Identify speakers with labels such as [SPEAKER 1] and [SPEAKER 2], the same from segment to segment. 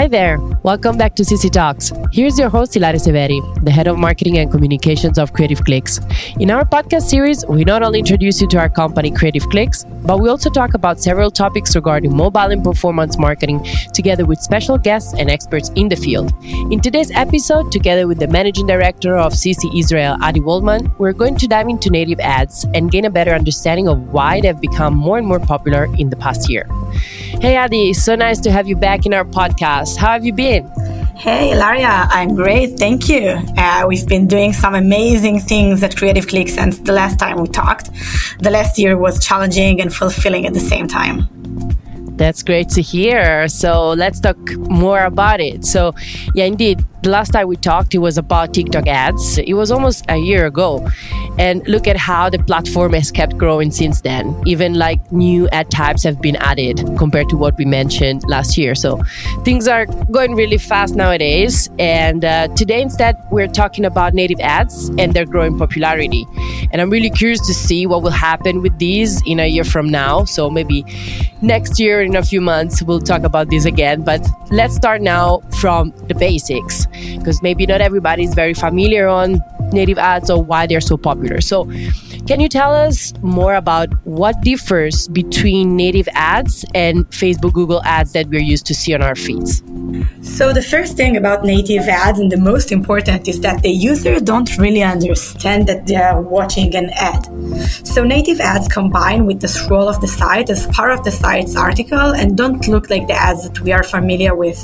[SPEAKER 1] Hi there. Welcome back to CC Talks. Here's your host, Ilaria Severi, the head of marketing and communications of Creative Clicks. In our podcast series, we not only introduce you to our company, Creative Clicks, but we also talk about several topics regarding mobile and performance marketing together with special guests and experts in the field. In today's episode, together with the managing director of CC Israel, Adi Waldman, we're going to dive into native ads and gain a better understanding of why they've become more and more popular in the past year. Hey, Adi, so nice to have you back in our podcast. How have you been?
[SPEAKER 2] Hey, Laria, I'm great. Thank you. Uh, we've been doing some amazing things at Creative Click since the last time we talked. The last year was challenging and fulfilling at the same time.
[SPEAKER 1] That's great to hear. So let's talk more about it. So, yeah, indeed, the last time we talked, it was about TikTok ads. It was almost a year ago. And look at how the platform has kept growing since then. Even like new ad types have been added compared to what we mentioned last year. So things are going really fast nowadays. And uh, today, instead, we're talking about native ads and their growing popularity. And I'm really curious to see what will happen with these in a year from now. So maybe next year, in a few months, we'll talk about this again. But let's start now from the basics because maybe not everybody is very familiar on native ads or why they're so popular. So, can you tell us more about what differs between native ads and Facebook Google ads that we're used to see on our feeds?
[SPEAKER 2] So, the first thing about native ads, and the most important, is that the user don't really understand that they are watching an ad. So, native ads combine with the scroll of the site as part of the site's article and don't look like the ads that we are familiar with.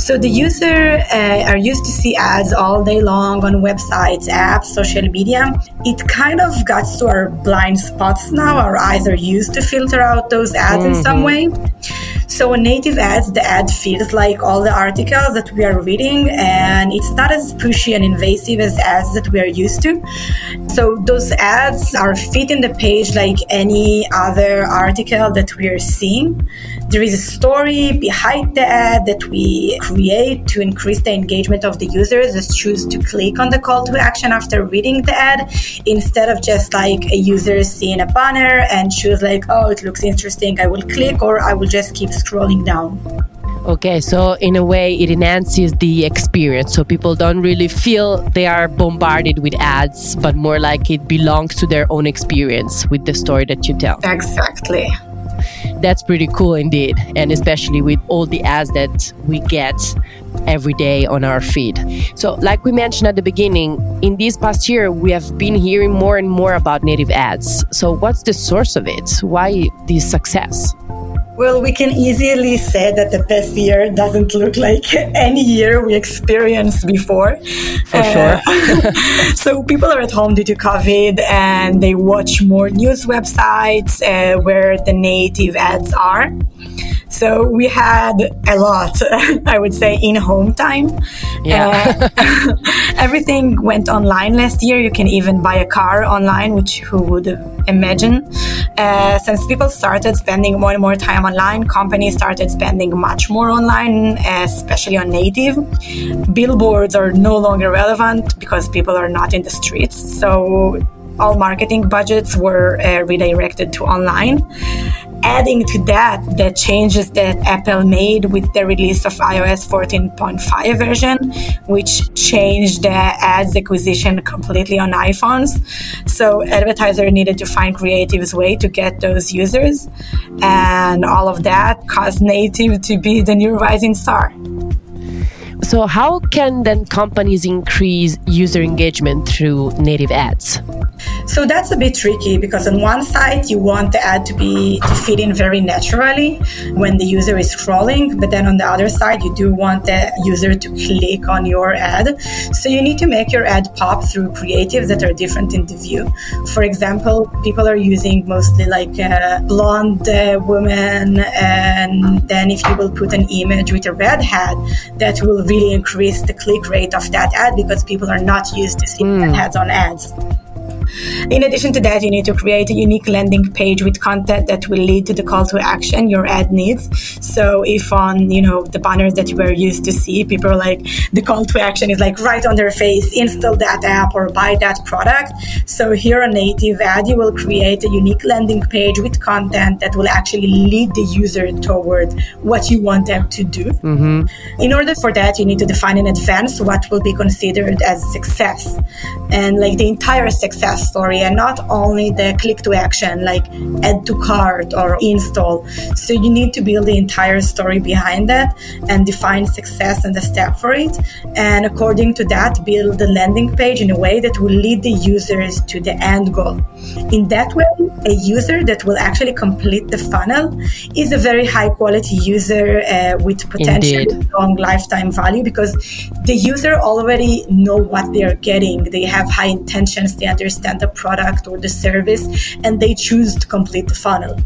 [SPEAKER 2] So, the user uh, are used to see ads all day long on websites, apps, social media. It kind of got to our blind spots now. Our eyes are used to filter out those ads mm-hmm. in some mm-hmm. way. So on native ads, the ad feels like all the articles that we are reading, and it's not as pushy and invasive as ads that we are used to. So those ads are fit in the page like any other article that we are seeing. There is a story behind the ad that we create to increase the engagement of the users that choose to click on the call to action after reading the ad instead of just like a user seeing a banner and choose like, oh, it looks interesting, I will click or I will just keep scrolling down.
[SPEAKER 1] Okay, so in a way, it enhances the experience. So people don't really feel they are bombarded with ads, but more like it belongs to their own experience with the story that you tell.
[SPEAKER 2] Exactly.
[SPEAKER 1] That's pretty cool indeed. And especially with all the ads that we get every day on our feed. So, like we mentioned at the beginning, in this past year, we have been hearing more and more about native ads. So, what's the source of it? Why this success?
[SPEAKER 2] Well, we can easily say that the past year doesn't look like any year we experienced before.
[SPEAKER 1] For uh, sure.
[SPEAKER 2] so people are at home due to COVID and they watch more news websites uh, where the native ads are. So we had a lot, I would say, in home time.
[SPEAKER 1] Yeah.
[SPEAKER 2] Uh, everything went online last year. You can even buy a car online, which who would imagine? Uh, since people started spending more and more time online, companies started spending much more online, especially on native. Billboards are no longer relevant because people are not in the streets. So all marketing budgets were uh, redirected to online adding to that the changes that Apple made with the release of iOS 14.5 version, which changed the ads acquisition completely on iPhones. So advertisers needed to find creative way to get those users, and all of that caused native to be the new rising star.
[SPEAKER 1] So, how can then companies increase user engagement through native ads?
[SPEAKER 2] So that's a bit tricky because on one side you want the ad to be to fit in very naturally when the user is scrolling, but then on the other side you do want the user to click on your ad. So you need to make your ad pop through creatives that are different in the view. For example, people are using mostly like a blonde woman, and then if you will put an image with a red hat, that will really increase the click rate of that ad because people are not used to seeing mm. ads on ads. In addition to that, you need to create a unique landing page with content that will lead to the call to action your ad needs. So if on, you know, the banners that you were used to see, people are like, the call to action is like right on their face, install that app or buy that product. So here on native ad, you will create a unique landing page with content that will actually lead the user toward what you want them to do. Mm-hmm. In order for that, you need to define in advance what will be considered as success and like the entire success story and not only the click to action like add to cart or install. So you need to build the entire story behind that and define success and the step for it. And according to that, build the landing page in a way that will lead the users to the end goal. In that way, a user that will actually complete the funnel is a very high quality user uh, with potential long lifetime value because the user already know what they are getting. They have high intentions. They understand the product or the service and they choose to complete the funnel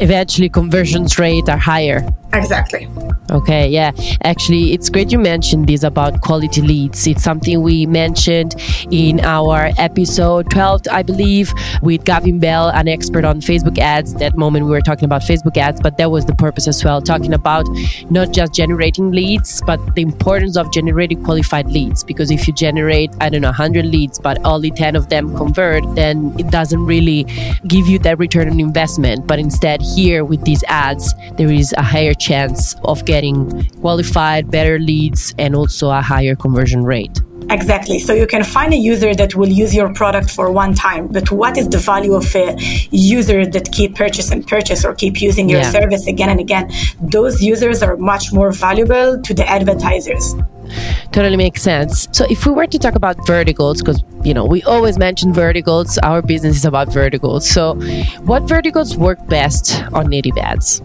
[SPEAKER 1] eventually conversions rate are higher.
[SPEAKER 2] Exactly.
[SPEAKER 1] Okay, yeah. Actually, it's great you mentioned this about quality leads. It's something we mentioned in our episode 12, I believe, with Gavin Bell, an expert on Facebook ads. That moment we were talking about Facebook ads, but that was the purpose as well, talking about not just generating leads, but the importance of generating qualified leads. Because if you generate, I don't know, 100 leads, but only 10 of them convert, then it doesn't really give you that return on investment. But instead, here with these ads, there is a higher chance of getting qualified, better leads, and also a higher conversion rate.
[SPEAKER 2] Exactly. So you can find a user that will use your product for one time, but what is the value of a user that keep purchase and purchase or keep using your yeah. service again and again? Those users are much more valuable to the advertisers.
[SPEAKER 1] Totally makes sense. So if we were to talk about verticals, because you know we always mention verticals, our business is about verticals. So what verticals work best on native ads?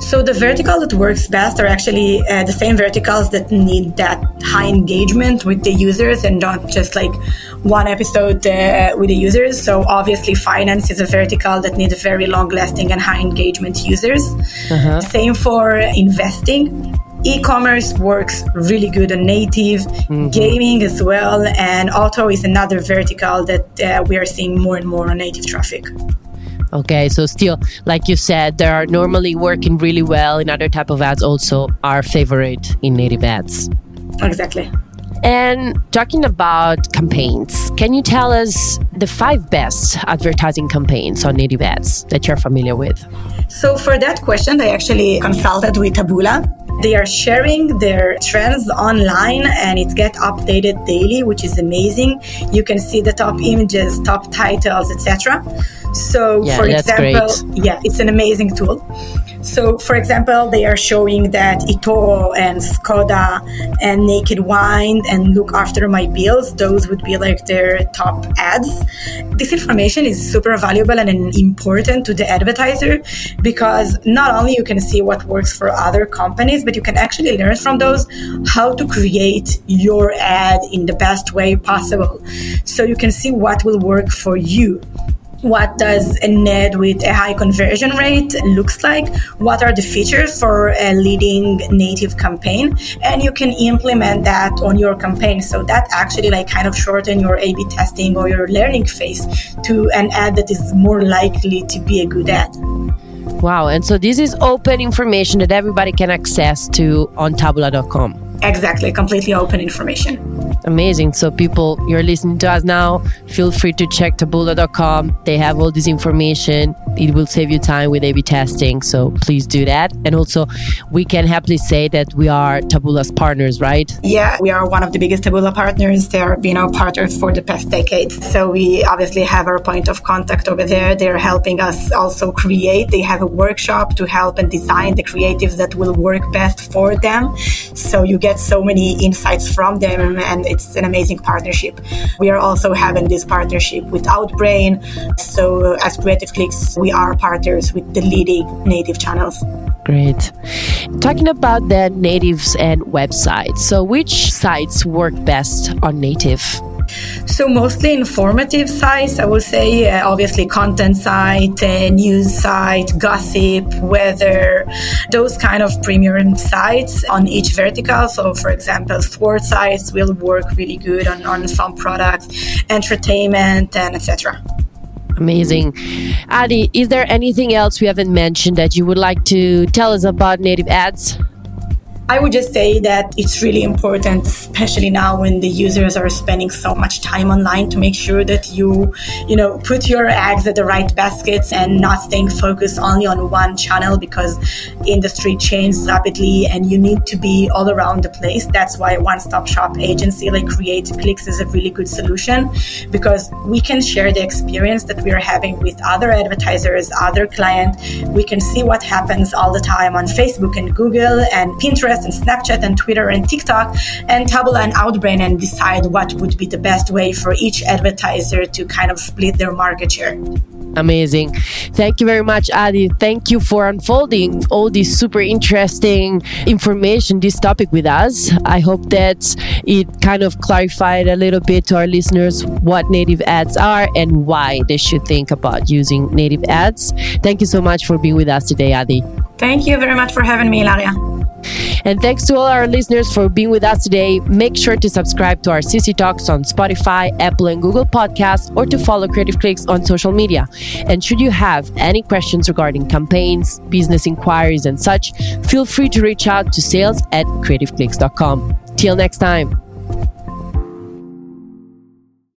[SPEAKER 2] So the vertical that works best are actually uh, the same verticals that need that high engagement with the users and not just like one episode uh, with the users. So obviously, finance is a vertical that needs very long lasting and high engagement users. Uh-huh. Same for investing e-commerce works really good on native. Mm-hmm. gaming as well and auto is another vertical that uh, we are seeing more and more on native traffic.
[SPEAKER 1] Okay so still like you said they are normally working really well. In other type of ads also our favorite in native ads.
[SPEAKER 2] Exactly.
[SPEAKER 1] And talking about campaigns, can you tell us the five best advertising campaigns on native ads that you're familiar with?
[SPEAKER 2] So, for that question, I actually consulted with Taboola they are sharing their trends online and it gets updated daily, which is amazing. You can see the top images, top titles, etc. So, yeah, for example, great. yeah, it's an amazing tool. So, for example, they are showing that eToro and Skoda and Naked Wine and Look After My Bills, those would be like their top ads. This information is super valuable and important to the advertiser because not only you can see what works for other companies, but you can actually learn from those how to create your ad in the best way possible. So you can see what will work for you what does an ad with a high conversion rate looks like? What are the features for a leading native campaign? And you can implement that on your campaign. So that actually like kind of shorten your a b testing or your learning phase to an ad that is more likely to be a good ad.
[SPEAKER 1] Wow. And so this is open information that everybody can access to on taboola.com
[SPEAKER 2] Exactly, completely open information.
[SPEAKER 1] Amazing. So, people, you're listening to us now. Feel free to check taboola.com. They have all this information. It will save you time with A B testing. So, please do that. And also, we can happily say that we are Taboola's partners, right?
[SPEAKER 2] Yeah, we are one of the biggest Tabula partners. They have been our partners for the past decades. So, we obviously have our point of contact over there. They're helping us also create. They have a workshop to help and design the creatives that will work best for them. So, you get get so many insights from them, and it's an amazing partnership. We are also having this partnership with Outbrain. So, uh, as Creative Clicks, we are partners with the leading native channels.
[SPEAKER 1] Great. Talking about the natives and websites. So, which sites work best on native?
[SPEAKER 2] So mostly informative sites, I would say. Uh, obviously, content site, uh, news site, gossip, weather, those kind of premium sites on each vertical. So, for example, sports sites will work really good on, on some products, entertainment, and etc.
[SPEAKER 1] Amazing. Adi, is there anything else we haven't mentioned that you would like to tell us about native ads?
[SPEAKER 2] I would just say that it's really important, especially now when the users are spending so much time online, to make sure that you, you know, put your eggs at the right baskets and not staying focused only on one channel because industry changes rapidly and you need to be all around the place. That's why one-stop shop agency like Creative Clicks is a really good solution because we can share the experience that we are having with other advertisers, other clients. We can see what happens all the time on Facebook and Google and Pinterest and Snapchat and Twitter and TikTok and Taboola and Outbrain and decide what would be the best way for each advertiser to kind of split their market share.
[SPEAKER 1] Amazing. Thank you very much, Adi. Thank you for unfolding all this super interesting information, this topic with us. I hope that it kind of clarified a little bit to our listeners what native ads are and why they should think about using native ads. Thank you so much for being with us today, Adi.
[SPEAKER 2] Thank you very much for having me, Ilaria.
[SPEAKER 1] And thanks to all our listeners for being with us today. Make sure to subscribe to our CC Talks on Spotify, Apple, and Google Podcasts, or to follow Creative Clicks on social media. And should you have any questions regarding campaigns, business inquiries, and such, feel free to reach out to sales at creativeclicks.com. Till next time.